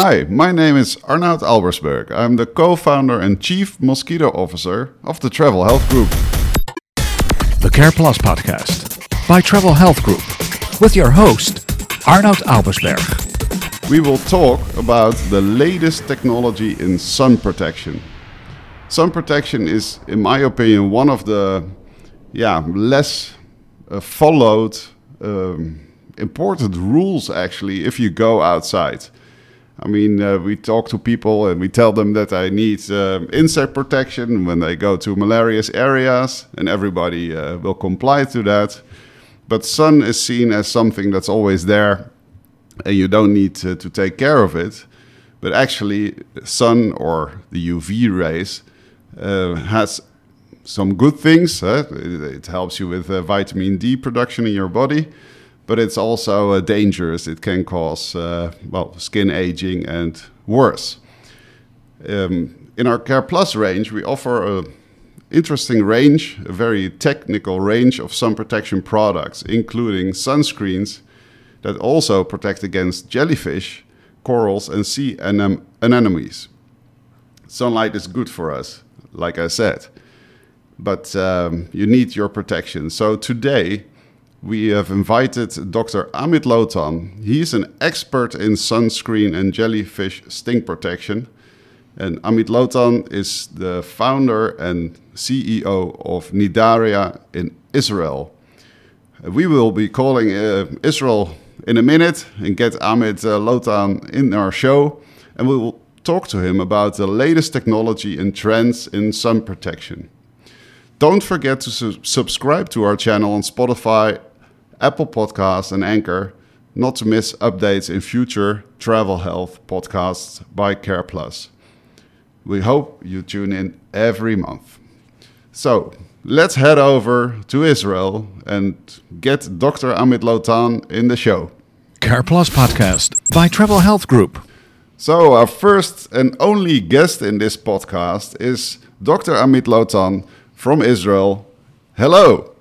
Hi, my name is Arnoud Albersberg. I'm the co founder and chief mosquito officer of the Travel Health Group. The Care Plus podcast by Travel Health Group with your host, Arnoud Albersberg. We will talk about the latest technology in sun protection. Sun protection is, in my opinion, one of the yeah, less uh, followed um, important rules actually if you go outside. I mean, uh, we talk to people and we tell them that I need uh, insect protection when they go to malarious areas, and everybody uh, will comply to that. But sun is seen as something that's always there, and you don't need to, to take care of it. But actually, sun or the UV rays uh, has some good things. Huh? It, it, helps you with uh, vitamin D production in your body but it's also uh, dangerous. It can cause uh, well skin aging and worse. Um, in our Care Plus range, we offer a interesting range, a very technical range of sun protection products, including sunscreens that also protect against jellyfish, corals, and sea anem anemones. Sunlight is good for us, like I said, but um, you need your protection. So today, we have invited Dr. Amit Lotan. He's an expert in sunscreen and jellyfish sting protection. And Amit Lotan is the founder and CEO of Nidaria in Israel. We will be calling uh, Israel in a minute and get Amit uh, Lotan in our show. And we will talk to him about the latest technology and trends in sun protection. Don't forget to su subscribe to our channel on Spotify Apple Podcasts, and Anchor, not to miss updates in future travel health podcasts by Care Plus. We hope you tune in every month. So let's head over to Israel and get Dr. Amit Lotan in the show. Care Plus podcast by Travel Health Group. So, our first and only guest in this podcast is Dr. Amit Lotan from Israel. Hello.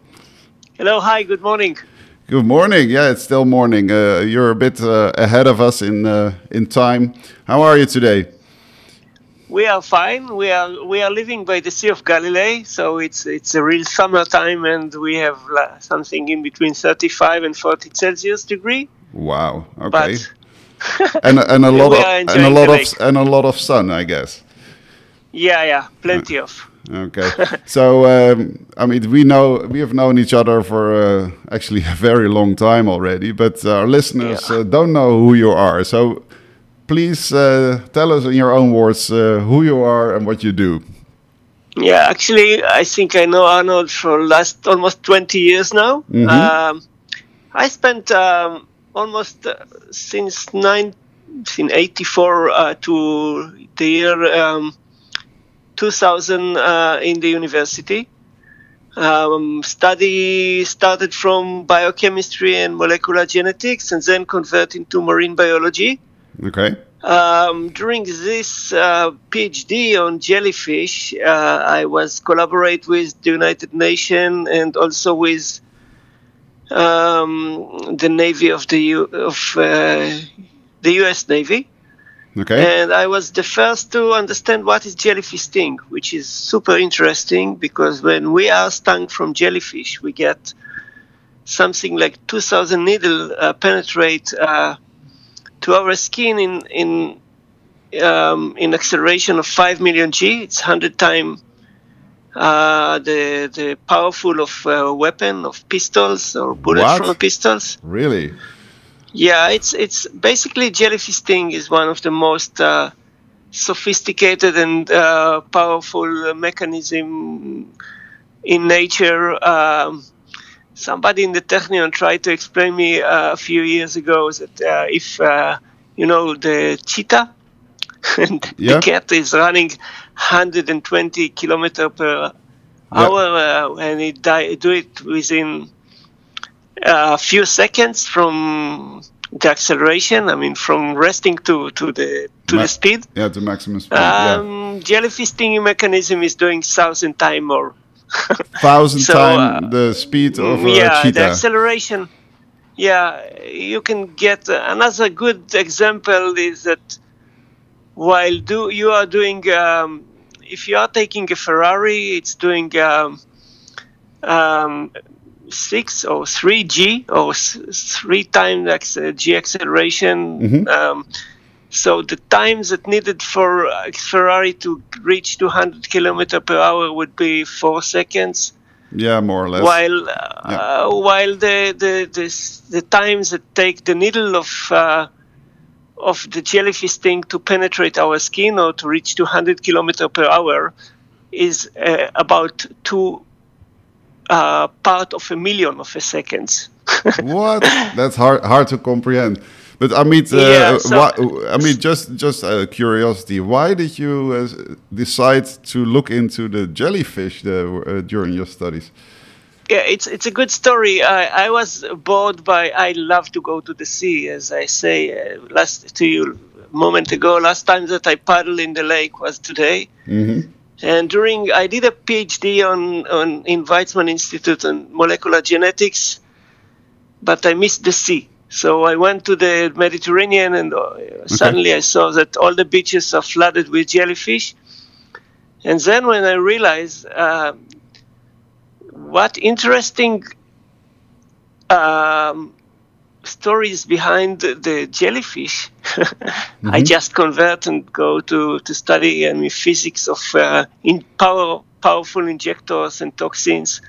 Hello, hi, good morning. Good morning. Yeah, it's still morning. Uh, you're a bit uh, ahead of us in uh, in time. How are you today? We are fine. We are we are living by the Sea of Galilee, so it's it's a real summertime, and we have something in between 35 and 40 Celsius degree. Wow. Okay. and and a lot of and a lot of and a lot of sun, I guess. Yeah, yeah, plenty of. Okay. so, um, I mean, we know we have known each other for uh, actually a very long time already, but our listeners yeah. uh, don't know who you are. So, please uh, tell us in your own words uh, who you are and what you do. Yeah, actually, I think I know Arnold for last almost 20 years now. Mm -hmm. um, I spent um, almost uh, since 1984 uh, to the year. Um, 2000 uh, in the university. Um, study started from biochemistry and molecular genetics and then converted to marine biology. Okay. Um, during this uh, PhD on jellyfish, uh, I was collaborate with the United Nations and also with um, the Navy of the U- of uh, the U.S. Navy. Okay. And I was the first to understand what is jellyfish sting, which is super interesting because when we are stung from jellyfish, we get something like 2,000 needle uh, penetrate uh, to our skin in in um, in acceleration of 5 million g. It's 100 times uh, the the powerful of a uh, weapon of pistols or bullets what? from pistols. Really? Yeah, it's it's basically jellyfish sting is one of the most uh, sophisticated and uh, powerful mechanism in nature. Um, somebody in the Technion tried to explain me uh, a few years ago that uh, if uh, you know the cheetah and yeah. the cat is running 120 kilometer per hour uh, and it die, do it within a few seconds from the acceleration. I mean, from resting to, to the to Ma- the speed. Yeah, to maximum speed. Um, yeah. Jellyfish stinging mechanism is doing thousand time more. thousand so, time uh, the speed of a yeah, cheetah. the acceleration. Yeah, you can get uh, another good example is that while do you are doing um, if you are taking a Ferrari, it's doing um, um, six or three G or s- three times ac- G acceleration. Mhm. Um, so the times that needed for uh, Ferrari to reach 200 kilometer per hour would be four seconds, Yeah, more or less. while uh, while the the, the the times that take the needle of uh, of the jellyfish sting to penetrate our skin or to reach 200 kilometer per hour is uh, about two uh, part of a million of a seconds. what? That's hard hard to comprehend. But I mean, uh, Yeah, so- why, I mean, just just uh, curiosity. Why did you uh, decide to look into the jellyfish the, uh, during your studies? yeah, it's it's a good story. I, I was bored by. I love to go to the sea, as I say uh, last to you a moment ago. Last time that I paddled in the lake was today. hmm And during, I did a PhD on, on in Weizmann Institute on molecular genetics, but I missed the sea. So I went to the Mediterranean, and uh, suddenly I saw that all the beaches are flooded with jellyfish. And then when I realized uh, what interesting um, stories behind the, jellyfish. I just convert and go to, to study I mean, physics of uh, in power, powerful injectors and toxins.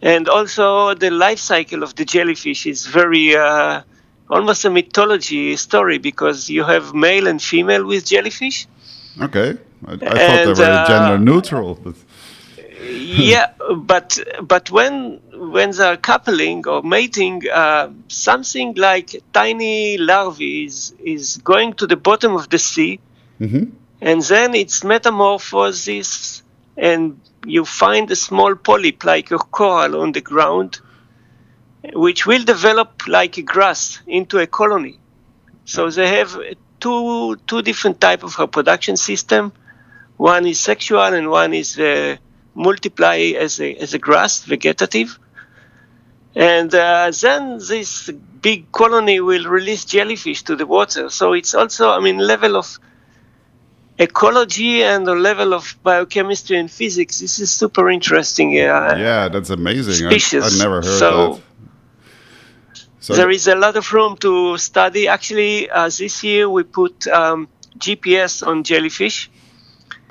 And also the life cycle of the jellyfish is very uh, almost a mythology story because you have male and female with jellyfish. Okay, I, I thought And, they were uh, gender neutral, but yeah, but but when when they're coupling or mating, uh, something like tiny larvae is is going to the bottom of the sea, Mhm. and then it's metamorphosis, and you find a small polyp like a coral on the ground, which will develop like a grass into a colony. So they have two two different type of reproduction system. One is sexual and one is uh, multiply as a as a grass, vegetative. And uh, then this big colony will release jellyfish to the water. So it's also, I mean, level of ecology and the level of biochemistry and physics. This is super interesting. Uh, yeah, that's amazing. Species. I never heard So- that. So there is a lot of room to study. Actually, uh, this year we put um, GPS on jellyfish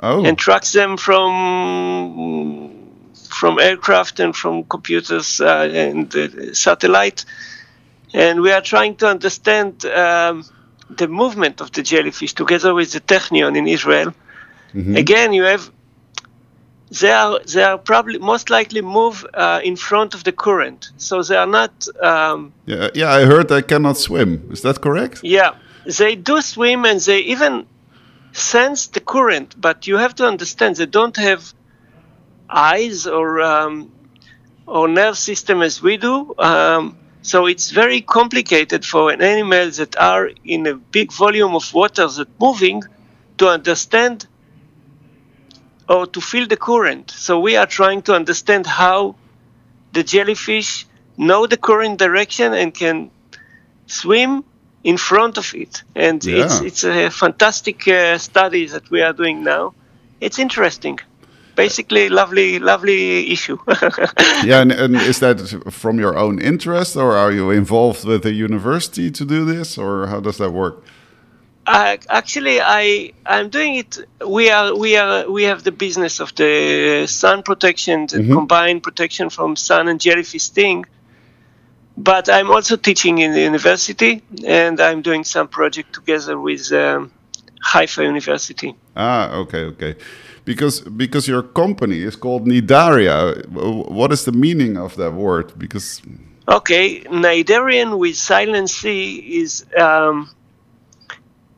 oh, and tracks them from from aircraft and from computers uh, and uh, satellite. And we are trying to understand um, the movement of the jellyfish together with the Technion in Israel. Mhm. Again, you have they are they are probably most likely move uh, in front of the current, so they are not. Um, yeah, yeah. I heard they cannot swim. Is that correct? yeah, they do swim and they even sense the current, but you have to understand they don't have eyes or um, or nerve system as we do. Um, so it's very complicated for an animal that are in a big volume of water that moving to understand or to feel the current. So we are trying to understand how the jellyfish know the current direction and can swim in front of it. And it's Yeah. it's a fantastic uh, study that we are doing now. It's interesting. Basically, lovely, lovely issue. yeah, and, and is that from your own interest, or are you involved with the university to do this, or how does that work? Uh, actually, I I'm doing it. We are we are we have the business of the sun protection, the Mhm. combined protection from sun and jellyfish sting. But I'm also teaching in the university, and I'm doing some project together with um, Haifa University. Ah, okay, okay. Because because your company is called Nidaria. What is the meaning of that word? Because Okay, Nidarian with silent C is um,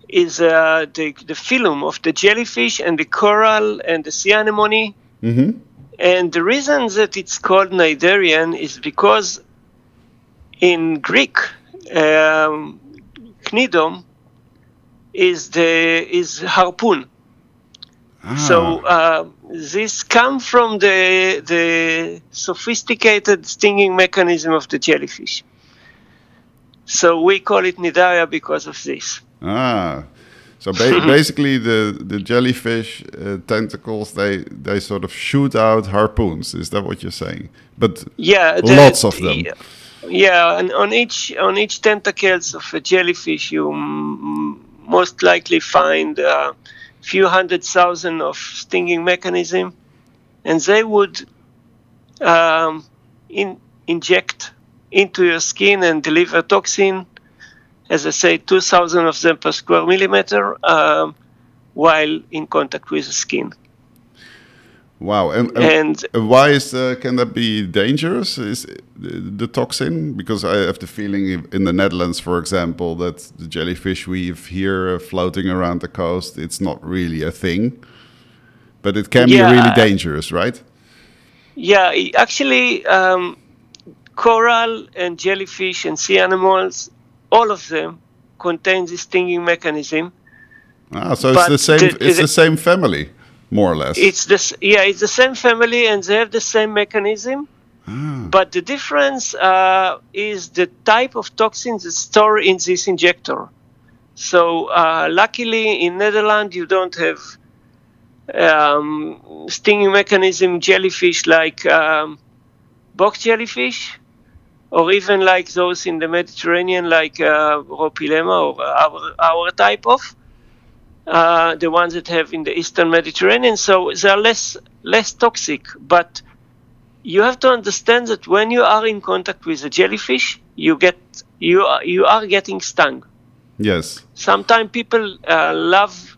is uh, the the phylum of the jellyfish and the coral and the sea anemone. hmm And the reason that it's called Nidarian is because in Greek, um, knidom is the is harpoon. Ah. So uh, this come from the the sophisticated stinging mechanism of the jellyfish. So we call it Nidaria because of this. Ah, So ba- basically, the the jellyfish uh, tentacles they they sort of shoot out harpoons. Is that what you're saying? But yeah, lots of them. Yeah, and on each on each tentacles of a jellyfish, you m- most likely find a few hundred thousand of stinging mechanism, and they would um, in, inject into your skin and deliver toxin. As I say, 2,000 of them per square millimeter um, while in contact with the skin. Wow, and, and, and why is uh, can that be dangerous? Is the toxin? Because I have the feeling in the Netherlands, for example, that the jellyfish we have here uh, floating around the coast, it's not really a thing, but it can yeah, be really dangerous, right? Yeah, actually, um, coral and jellyfish and sea animals, all of them contain this stinging mechanism. Ah, so it's the same. The, it's the, the same family more or less. It's this, yeah, it's the same family and they have the same mechanism. Ah. But the difference uh, is the type of toxins that store in this injector. So uh, luckily in Netherlands you don't have um, stinging mechanism jellyfish like um, box jellyfish, or even like those in the Mediterranean like uh, Rhopilema or our, our type of. Uh, the ones that have in the Eastern Mediterranean. So they are less less toxic, but you have to understand that when you are in contact with a jellyfish, you get you are, you are getting stung. Yes. Sometimes people uh, love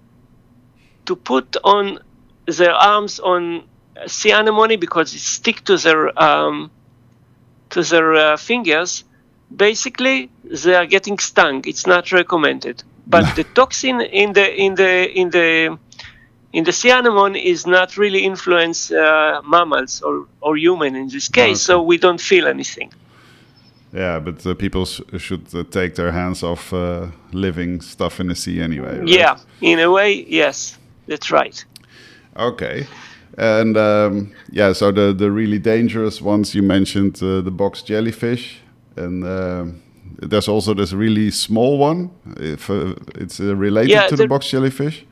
to put on their arms on sea anemone because it stick to their um, to their uh, fingers. Basically, they are getting stung. It's not recommended but the toxin in the in the in the in the sea anemone is not really influence uh, mammals or, or human in this case, okay. so we don't feel anything. Yeah, but uh, people should uh, take their hands off uh, living stuff in the sea anyway. Right? Yeah, in a way, yes, that's right. Okay, and um, yeah, so the the really dangerous ones you mentioned, uh, the box jellyfish, and um, there's also this really small one. If uh, it's uh, related yeah, to the box jellyfish.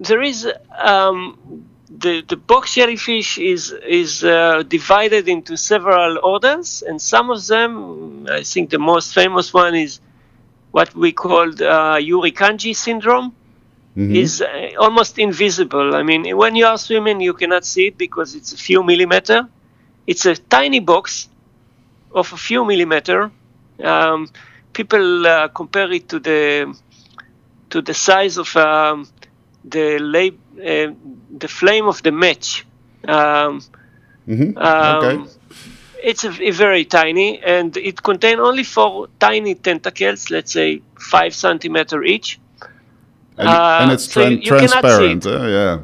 There is um, the the box jellyfish is is uh, divided into several orders, and some of them, I think, the most famous one is what we call uh, Irukandji syndrome. Mm-hmm. Is uh, almost invisible. I mean, when you are swimming, you cannot see it because it's a few millimeter. It's a tiny box of a few millimeter um, people uh, compare it to the to the size of um, the lab, uh, the flame of the match. Um, mm-hmm. okay. Um, it's a, a very tiny, and it contains only four tiny tentacles, let's say five centimeter each. And, uh, and it's so you, you transparent, uh, yeah.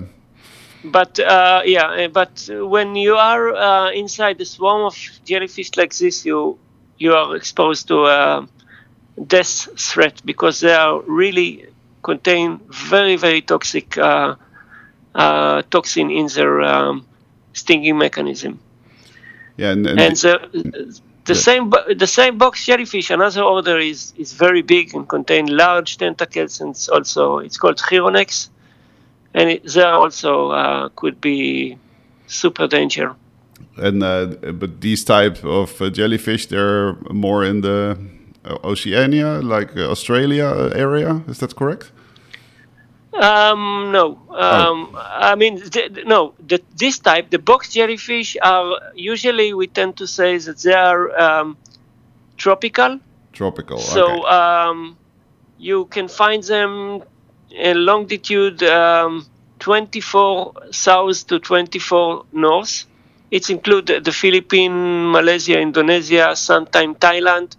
But uh, yeah, but when you are uh, inside the swarm of jellyfish like this, you you are exposed to a death threat because they are really contain very very toxic uh, uh, toxin in their um, stinging mechanism. Yeah, and, and, and the, the yeah. same the same box jellyfish, another order is is very big and contain large tentacles, and it's also it's called Chironex, and it, there also uh, could be super danger and uh, but these type of uh, jellyfish they're more in the uh, Oceania, like Australia area. Is that correct? Um, no. Um, oh. I mean, no. The, this type, the box jellyfish, are usually we tend to say that they are um, tropical. Tropical. So okay. um, you can find them in longitude um, 24 south to 24 north. It's include the Philippines, Malaysia, Indonesia, sometime Thailand,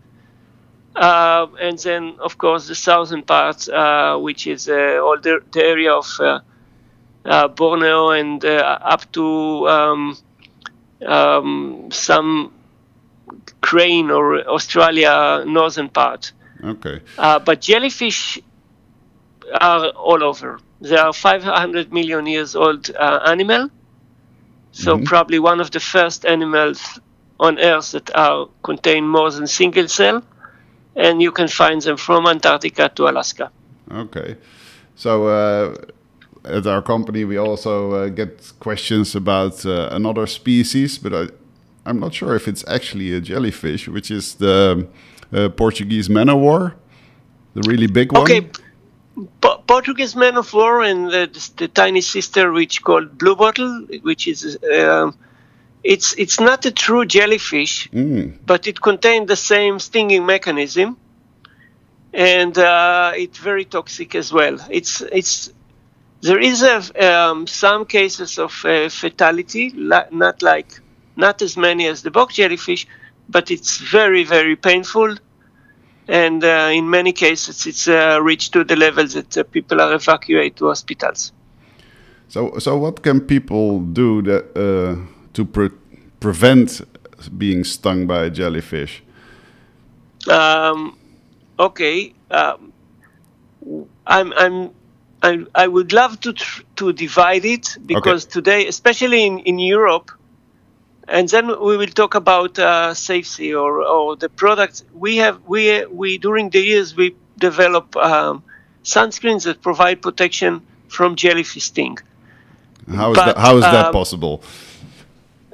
uh, and then of course the southern part, uh, which is uh, all the, the, area of uh, uh, Borneo and uh, up to um, um, some crane or Australia northern part. Okay. but jellyfish are all over. They are 500 million years old animal so mm-hmm. probably one of the first animals on Earth that are contain more than single cell, and you can find them from Antarctica to Alaska. Okay. So uh, at our company, we also uh, get questions about uh, another species, but I, I'm not sure if it's actually a jellyfish, which is the uh, Portuguese man o' war, the really big one. Okay, po- Portuguese man of war and the, the tiny sister, which called blue bottle, which is um, it's it's not a true jellyfish, Mm. but it contains the same stinging mechanism, and uh, it's very toxic as well. It's it's there is a, um, some cases of uh, fatality, li- not like not as many as the box jellyfish, but it's very very painful, and uh, in many cases it's uh, reached to the level that uh, people are evacuated to hospitals. So, so what can people do that uh, to pre- prevent being stung by a jellyfish? Um, okay, um, I'm, I'm, I, I would love to tr- to divide it because today, especially in, in Europe, and then we will talk about uh, safety or, or the products we have. We we during the years we develop um, sunscreens that provide protection from jellyfish sting. How is But, that? How is that um, possible?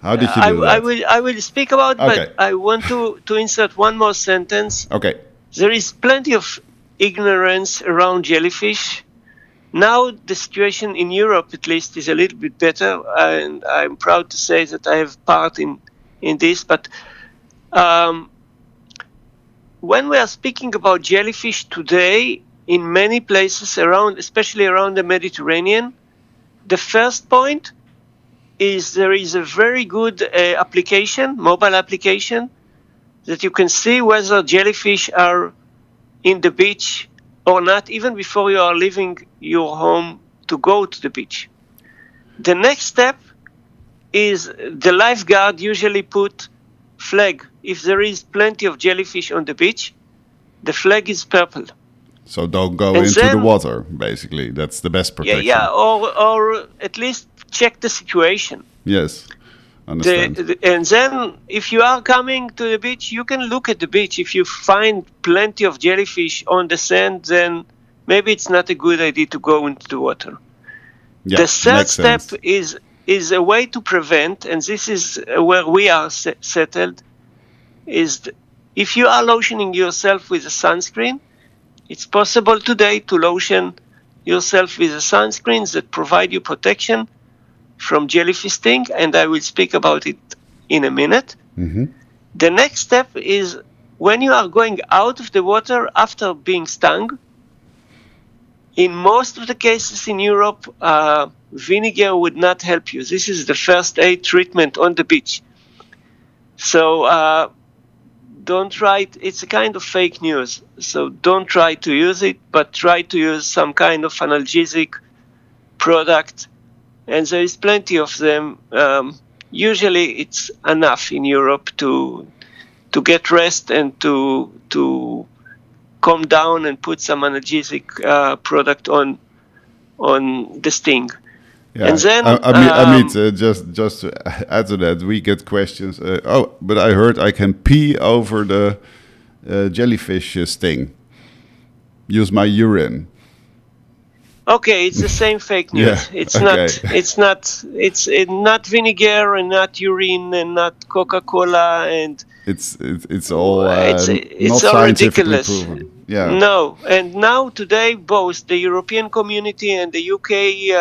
How did you I, do that? I will I will speak about, Okay. but I want to to insert one more sentence. Okay. there is plenty of ignorance around jellyfish. Now the situation in Europe, at least, is a little bit better, and I'm proud to say that I have part in in this. But um, when we are speaking about jellyfish today, in many places around, especially around the Mediterranean, the first point is there is a very good uh, application, mobile application, that you can see whether jellyfish are in the beach or not, even before you are leaving your home to go to the beach. The next step is the lifeguard usually put flag. If there is plenty of jellyfish on the beach, the flag is purple. So don't go And into the water. Basically, that's the best protection. Yeah, yeah, or or at least check the situation. Yes. The, Understand. the- and then if you are coming to the beach you can look at the beach if you find plenty of jellyfish on the sand then maybe it's not a good idea to go into the water yeah, the third step sense. is is a way to prevent and this is where we are se- settled is th- if you are lotioning yourself with a sunscreen it's possible today to lotion yourself with a sunscreens that provide you protection from jellyfish sting and i will speak about it in a minute Mhm. the next step is when you are going out of the water after being stung in most of the cases in Europe, uh, vinegar would not help you. This is the first aid treatment on the beach. So uh, don't try. It. It's a kind of fake news. So don't try to use it, but try to use some kind of analgesic product. And there is plenty of them. Um, usually, it's enough in Europe to to get rest and to to calm down and put some analgesic uh, product on on the sting. Yeah. And then, I, I mean, I mean um, uh, just just to add to that, we get questions. Uh, oh, but I heard I can pee over the uh, jellyfish sting. Use my urine. Okay, it's the same fake news. Yeah, It's okay. not. It's not. It's uh, not vinegar and not urine and not Coca-Cola and It's it's, it's all uh, it's not it's all ridiculous. proven. Yeah. No, and now today both the European community and the UK uh,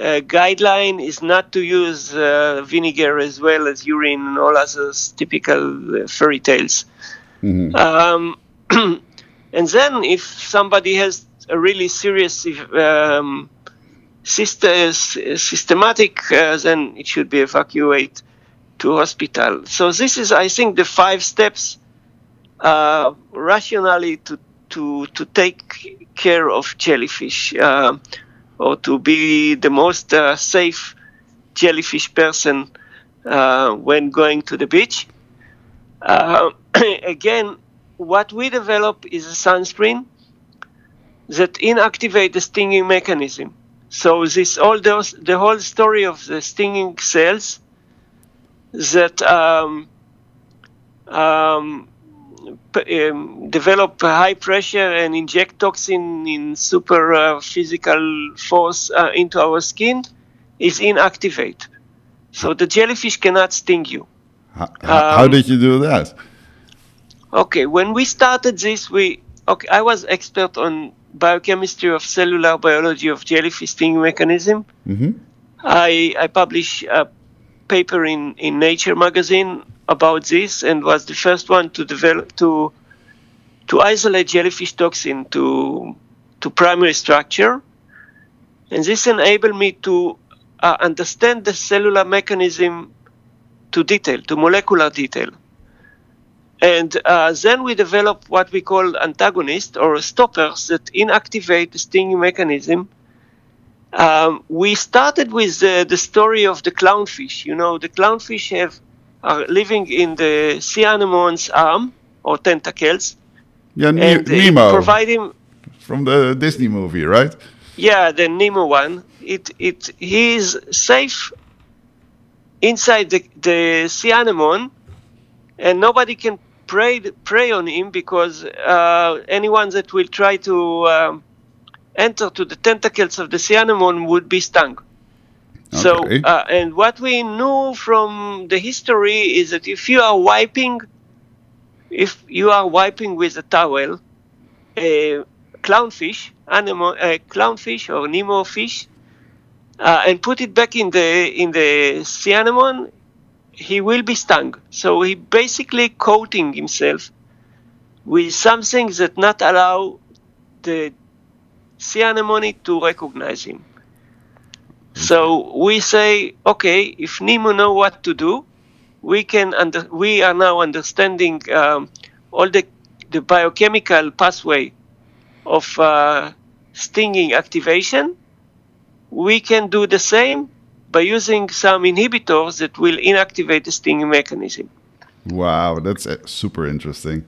uh, guideline is not to use uh, vinegar as well as urine and all other typical uh, fairy tales. Mhm. Um, and then if somebody has a really serious um, syst- systematic, uh, then it should be evacuated to hospital. So this is, I think, the five steps uh, rationally to, to, to take care of jellyfish uh, or to be the most uh, safe jellyfish person uh, when going to the beach. Uh, again, what we develop is a sunscreen that inactivate the stinging mechanism. So this all those the whole story of the stinging cells that um, um, p- um, develop high pressure and inject toxin in super uh, physical force uh, into our skin is inactivate. So the jellyfish cannot sting you. How, how Um, did you do that? Okay, when we started this, we okay. I was expert on biochemistry of cellular biology of jellyfish sting mechanism. hmm I I published a paper in in Nature magazine about this and was the first one to develop to to isolate jellyfish toxin to to primary structure, and this enabled me to uh, understand the cellular mechanism to detail, to molecular detail. And uh, then we develop what we call antagonists or stoppers that inactivate the stinging mechanism. Um, we started with the, the story of the clownfish. You know, the clownfish have are living in the sea anemone's arm or tentacles, Yeah, Ne- and Nemo provide him from the Disney movie, right? yeah, the Nemo one. It it he is safe inside the the sea anemone, and nobody can prey prey on him because uh, anyone that will try to um, enter to the tentacles of the sea anemone would be stung. So, Okay. uh, and what we know from the history is that if you are wiping, if you are wiping with a towel, a clownfish, animal, a clownfish or Nemo fish, uh, and put it back in the in the sea anemone, he will be stung. So he basically coating himself with something that not allow the sea anemone to recognize him. So we say, okay, if Nemo know what to do, we can under, we are now understanding um, all the the biochemical pathway of uh, stinging activation. We can do the same by using some inhibitors that will inactivate the stinging mechanism. Wow, that's uh, super interesting.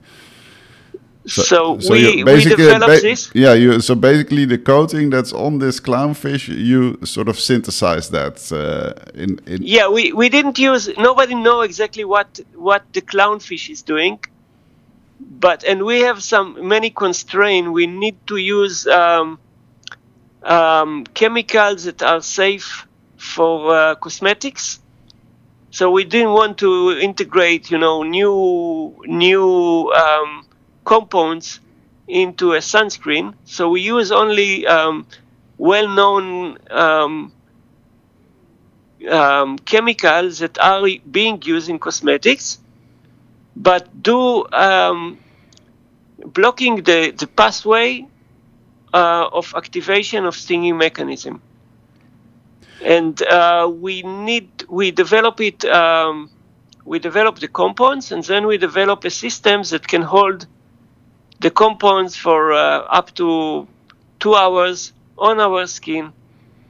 So, so we, you we basically- developed this. Yeah, you so basically the coating that's on this clownfish, you sort of synthesize that uh, in in Yeah, we, we didn't use. Nobody know exactly what what the clownfish is doing, but and we have some many constraint. We need to use um, um, chemicals that are safe for uh, cosmetics. So we didn't want to integrate, you know, new new um, compounds into a sunscreen. So we use only um, well-known um, um, chemicals that are being used in cosmetics, but do um, blocking the, the pathway uh, of activation of stinging mechanism. And uh, we need we develop it. Um, we develop the compounds, and then we develop a systems that can hold the compounds for uh, up to two hours on our skin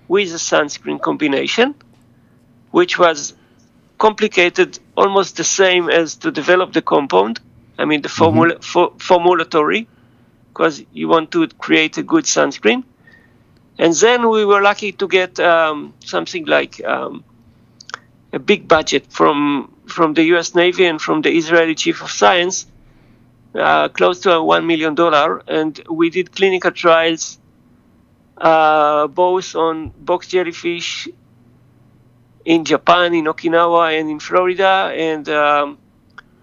with a sunscreen combination which was complicated, almost the same as to develop the compound. I mean, the formula, for, formulatory, because you want to create a good sunscreen. And then we were lucky to get um, something like um, a big budget from from the U.S. Navy and from the Israeli Chief of Science, uh, close to a one million dollar, and we did clinical trials uh, both on box jellyfish in Japan, in Okinawa, and in Florida, and um,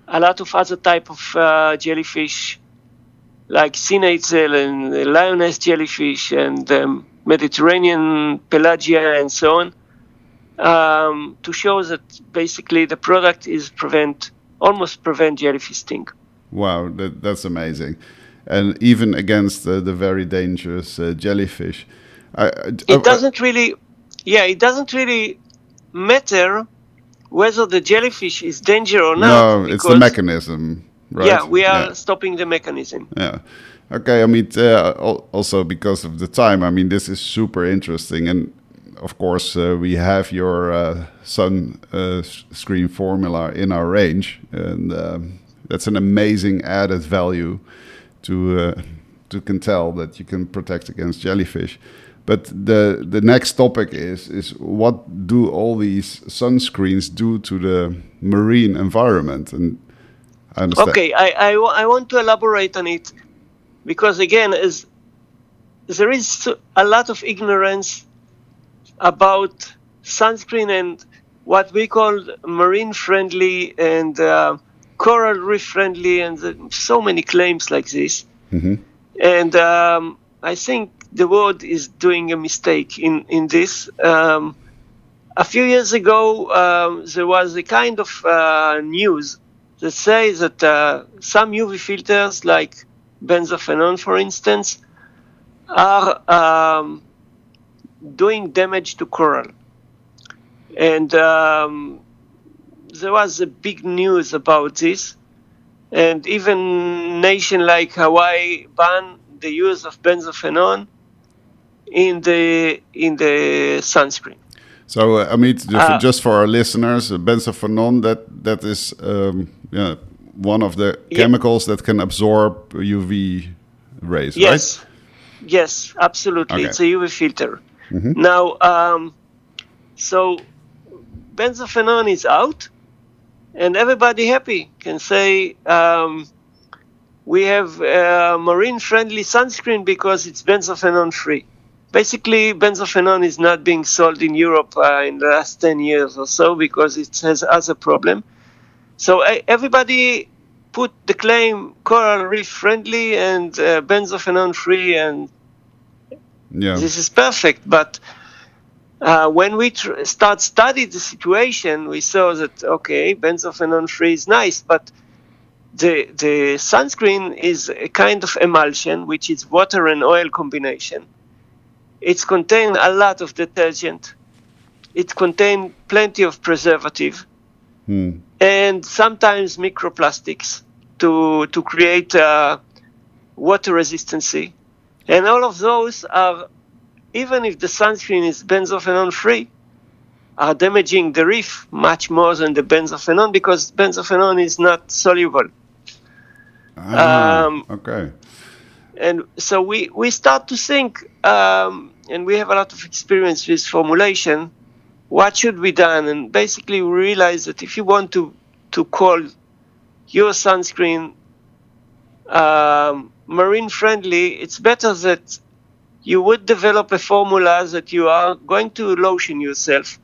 a lot of other type of uh, jellyfish, like sea nettle and lioness jellyfish and um, Mediterranean pelagia and so on, um, to show that basically the product is prevent almost prevent jellyfish sting. Wow, that, that's amazing. And even against uh, the very dangerous uh, jellyfish. I, I- It doesn't really, yeah, it doesn't really matter whether the jellyfish is danger or not. no, it's the mechanism, right? Yeah, we are Yeah. stopping the mechanism. Yeah. Okay. I mean, uh, also because of the time. I mean, this is super interesting, and of course, uh, we have your uh, sun uh, screen formula in our range, and um, that's an amazing added value to uh, to can tell that you can protect against jellyfish. But the the next topic is is what do all these sunscreens do to the marine environment and I understand. Okay, I, I, I want to elaborate on it because again, as there is a lot of ignorance about sunscreen and what we call marine friendly and uh, coral reef friendly, and the, so many claims like this. Mhm. And um, I think the world is doing a mistake in in this. Um, a few years ago, um, there was a kind of uh, news that says that uh, some UV filters, like benzophenone, for instance, are um, doing damage to coral. And um, there was a big news about this, and even nation like Hawaii banned the use of benzophenone in the in the sunscreen. So, uh, Amit, ju- Uh, just for our listeners, benzophenone, that that is um, yeah, one of the Yeah. chemicals that can absorb UV rays, right? Yes, yes, absolutely. Okay. It's a UV filter. Mhm. Now, um, so benzophenone is out, and everybody happy can say um, we have uh, marine-friendly sunscreen because it's benzophenone-free. Basically, benzophenone is not being sold in Europe uh, in the last 10 years or so because it has other problem. So everybody put the claim coral reef friendly and uh, benzophenone free and Yeah. this is perfect but uh, when we tr- start study the situation we saw that okay benzophenone free is nice but the the sunscreen is a kind of emulsion which is water and oil combination it's contain a lot of detergent it contain plenty of preservative Hmm. And sometimes microplastics to to create uh, water resistancy, and all of those are, even if the sunscreen is benzophenone free, are damaging the reef much more than the benzophenone because benzophenone is not soluble. Ah, Um, okay. and so we, we start to think, um, and we have a lot of experience with formulation. What should be done? And basically, we realize that if you want to to call your sunscreen um, marine friendly, it's better that you would develop a formula that you are going to lotion yourself,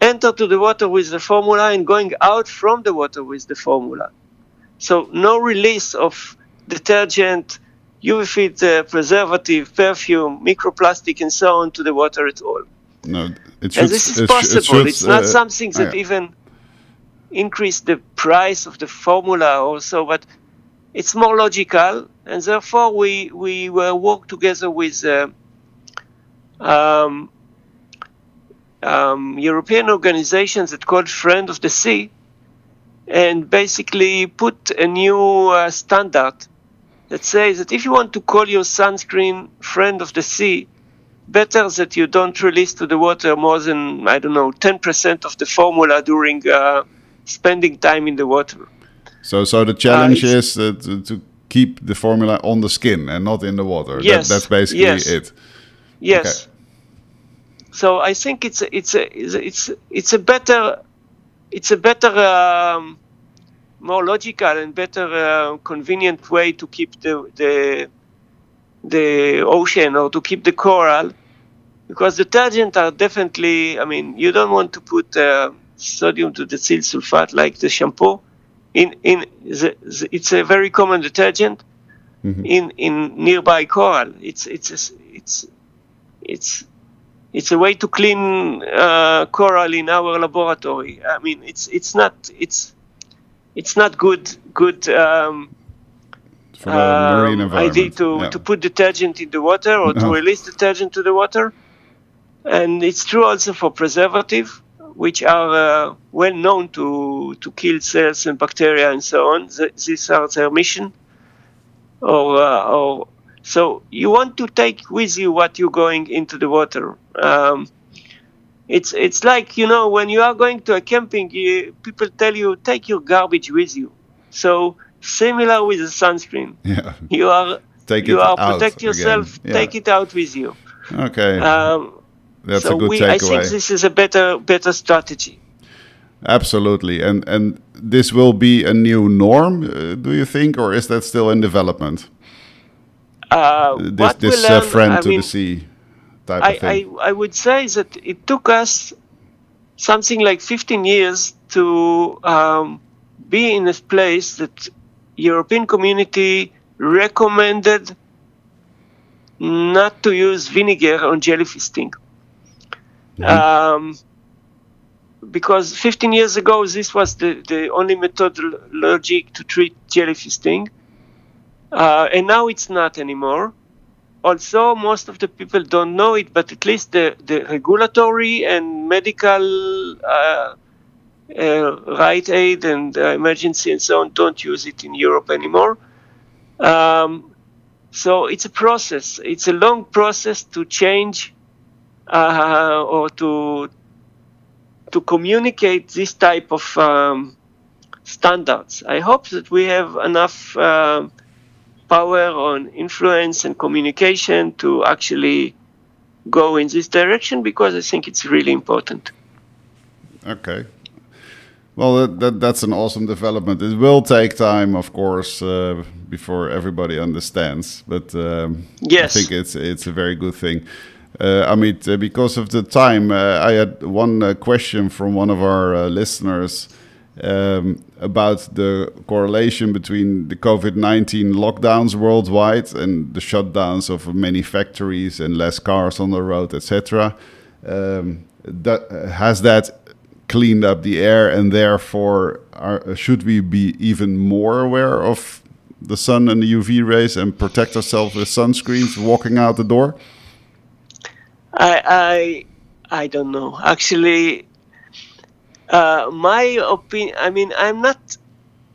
enter to the water with the formula, and going out from the water with the formula. So no release of detergent, UV filter, preservative, perfume, microplastic, and so on to the water at all. No, it should. And this is it possible. should, it's not uh, something that yeah. even increase the price of the formula also, but it's more logical, and therefore we we work together with uh, um, um, European organizations that called Friend of the Sea, and basically put a new uh, standard that says that if you want to call your sunscreen Friend of the Sea, better that you don't release to the water more than I don't know 10% of the formula during uh, spending time in the water. So, so the challenge it's- is uh, to, to keep the formula on the skin and not in the water. That- Yes, that's basically yes. it. Yes. So I think it's a, it's a, it's a, it's it's a better it's a better um, more logical and better uh, convenient way to keep the the the ocean or to keep the coral because detergent are definitely I mean you don't want to put uh, sodium dodecyl sulfate like the shampoo in in the, the, it's a very common detergent Mhm. in in nearby coral it's it's a it's it's it's a way to clean uh, coral in our laboratory. I mean, it's it's not it's it's not good good um, For the marine um, environment. idea to, yeah. to put detergent in the water or to release detergent to the water. And it's true also for preservative, which are uh, well known to, to kill cells and bacteria and so on. Th- these are their mission. Or, uh, or so you want to take with you what you're going into the water. Um, it's it's like you know when you are going to a camping, you, people tell you take your garbage with you. So similar with the sunscreen yeah. you are Take you are protect yourself. Yeah. take it out with you Okay. um, that's so a good we, i think this is a better better strategy Absolutely, and and this will be a new norm, uh, do you think, or is that still in development? Uh, this this uh, friend I to mean, the sea type I, of thing. I, I would say that it took us something like 15 years to um, be in a place that European community recommended not to use vinegar on jellyfish sting. Um, because 15 years ago, this was the, the only methodology to treat jellyfish sting. Uh, and now it's not anymore also most of the people don't know it but at least the, the regulatory and medical uh, uh, right aid and uh, emergency and so on don't use it in europe anymore um, so it's a process it's a long process to change uh, or to to communicate this type of um, standards i hope that we have enough um, power on influence and communication to actually go in this direction because I think it's really important. Okay. Well, that, that, that's an awesome development. It will take time, of course, uh, before everybody understands. But um, Yes. I think it's it's a very good thing. Uh, Amit, uh, because of the time, uh, I had one uh, question from one of our uh, listeners um, about the correlation between the COVID 19 lockdowns worldwide and the shutdowns of many factories and less cars on the road, etc. Um, that, has that cleaned up the air, and therefore, are, should we be even more aware of the sun and the UV rays and protect ourselves with sunscreens walking out the door? I I, I don't know. Actually, uh, my opinion. I mean, I'm not.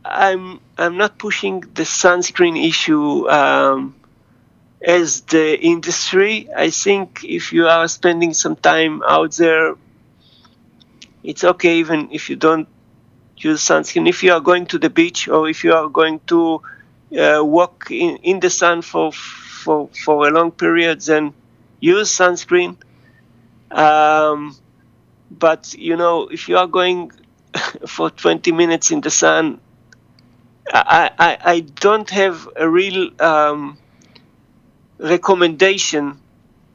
I'm I'm not pushing the sunscreen issue um, as the industry. I think if you are spending some time out there, it's okay even if you don't use sunscreen. If you are going to the beach or if you are going to uh, walk in, in the sun for for for a long period, then use sunscreen. Um, but you know, if you are going for 20 minutes in the sun, I, I, I don't have a real um, recommendation.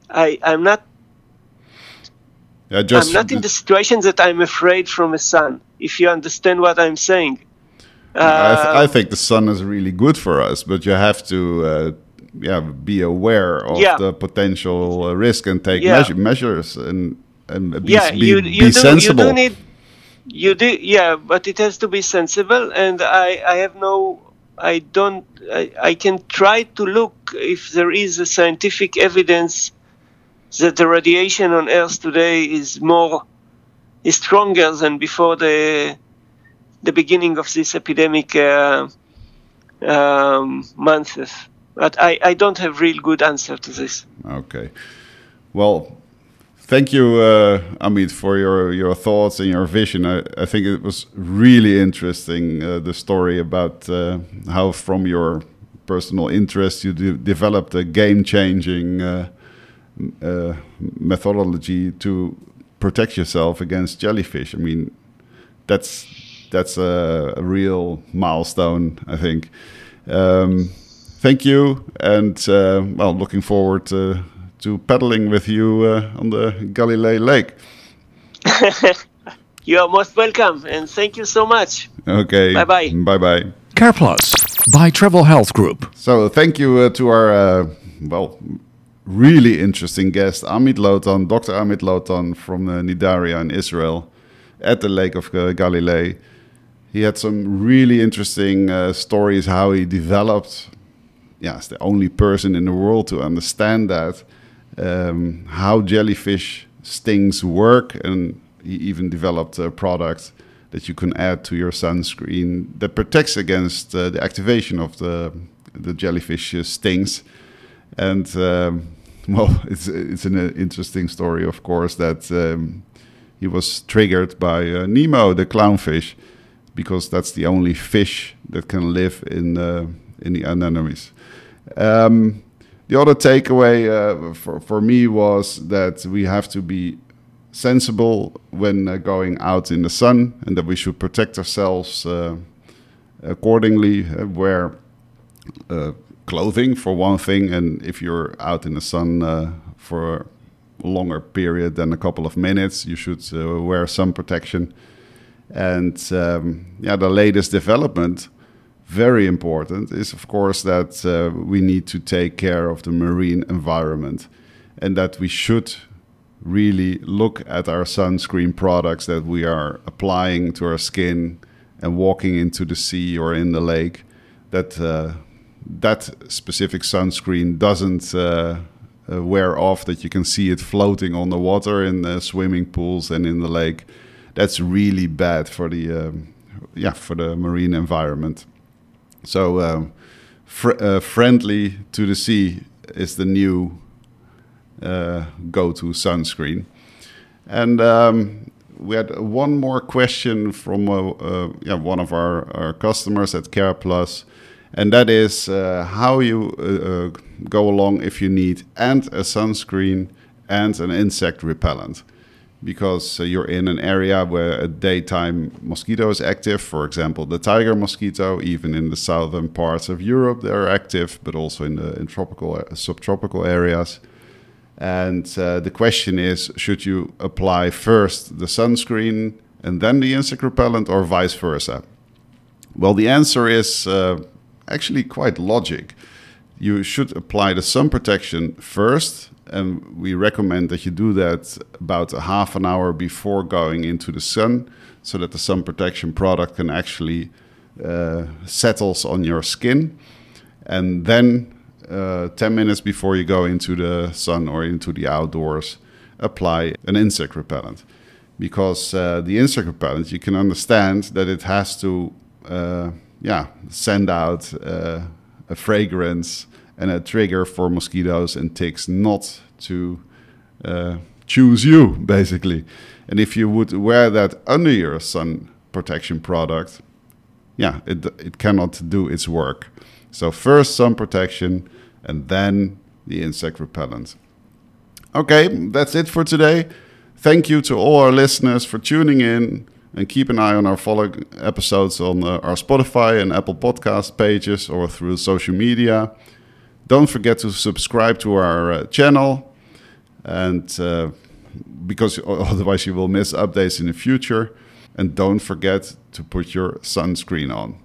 I, I'm not Yeah, just I'm not in the situation that I'm afraid from the sun. If you understand what I'm saying. I, th- I Um, think the sun is really good for us, but you have to, uh, yeah, be aware of Yeah. the potential uh, risk and take Yeah. measure- measures and and be, yeah, be, you, be do, sensible. you do need you do yeah, but it has to be sensible, and I I have no. I don't. I, I can try to look if there is a scientific evidence that the radiation on Earth today is more is stronger than before the the beginning of this epidemic uh, um, months. But I, I don't have real good answer to this. Okay. Well, thank you, uh, Amit, for your, your thoughts and your vision. I, I think it was really interesting, uh, the story about uh, how, from your personal interest, you de- developed a game changing uh, uh, methodology to protect yourself against jellyfish. I mean, that's that's a, a real milestone, I think. Um, thank you, and uh, well, looking forward to, to paddling with you uh, on the Galilee Lake. You are most welcome, and thank you so much. Okay. Bye-bye. Bye bye. CarePlus by Travel Health Group. So thank you uh, to our uh, well, really interesting guest Amit Lotan, Dr. Amit Lotan from uh, Nidaria in Israel, at the Lake of uh, Galilee. He had some really interesting uh, stories how he developed. Yeah, it's the only person in the world to understand that um, how jellyfish stings work, and he even developed a product that you can add to your sunscreen that protects against uh, the activation of the the jellyfish uh, stings. And um, well, it's it's an uh, interesting story, of course, that um, he was triggered by uh, Nemo, the clownfish, because that's the only fish that can live in uh, in the anemones. Um, the other takeaway uh, for for me was that we have to be sensible when uh, going out in the sun and that we should protect ourselves uh, accordingly. Uh, wear uh, clothing for one thing, and if you're out in the sun uh, for a longer period than a couple of minutes, you should uh, wear sun protection. And um, yeah, the latest development, very important, is of course that we need to take care of the marine environment and that we should really look at our sunscreen products that we are applying to our skin and walking into the sea or in the lake that uh, that specific sunscreen doesn't uh, uh, wear off that you can see it floating on the water in the swimming pools and in the lake that's really bad for the um, yeah for the marine environment so um, fr uh, friendly to the sea is the new uh, go-to sunscreen. And um, we had one more question from uh, uh, yeah, one of our, our customers at Care CarePlus, and that is uh, how you uh, uh, go along if you need and a sunscreen and an insect repellent. Because you're in an area where a daytime mosquito is active, for example, the tiger mosquito, even in the southern parts of Europe, they're active, but also in the in tropical, subtropical areas. And uh, the question is should you apply first the sunscreen and then the insect repellent, or vice versa? Well, the answer is uh, actually quite logic. You should apply the sun protection first, and we recommend that you do that about a half an hour before going into the sun so that the sun protection product can actually uh, settles on your skin and then uh, 10 minutes before you go into the sun or into the outdoors, apply an insect repellent. Because uh, the insect repellent, you can understand that it has to uh, yeah, send out uh, a fragrance and a trigger for mosquitoes and ticks not to uh, choose you, basically. And if you would wear that under your sun protection product, yeah, it, it cannot do its work. So first sun protection and then the insect repellent. Okay, that's it for today. Thank you to all our listeners for tuning in and keep an eye on our following episodes on uh, our Spotify and Apple Podcast pages or through social media. Don't forget to subscribe to our uh, channel and uh, because otherwise you will miss updates in the future. And don't forget to put your sunscreen on.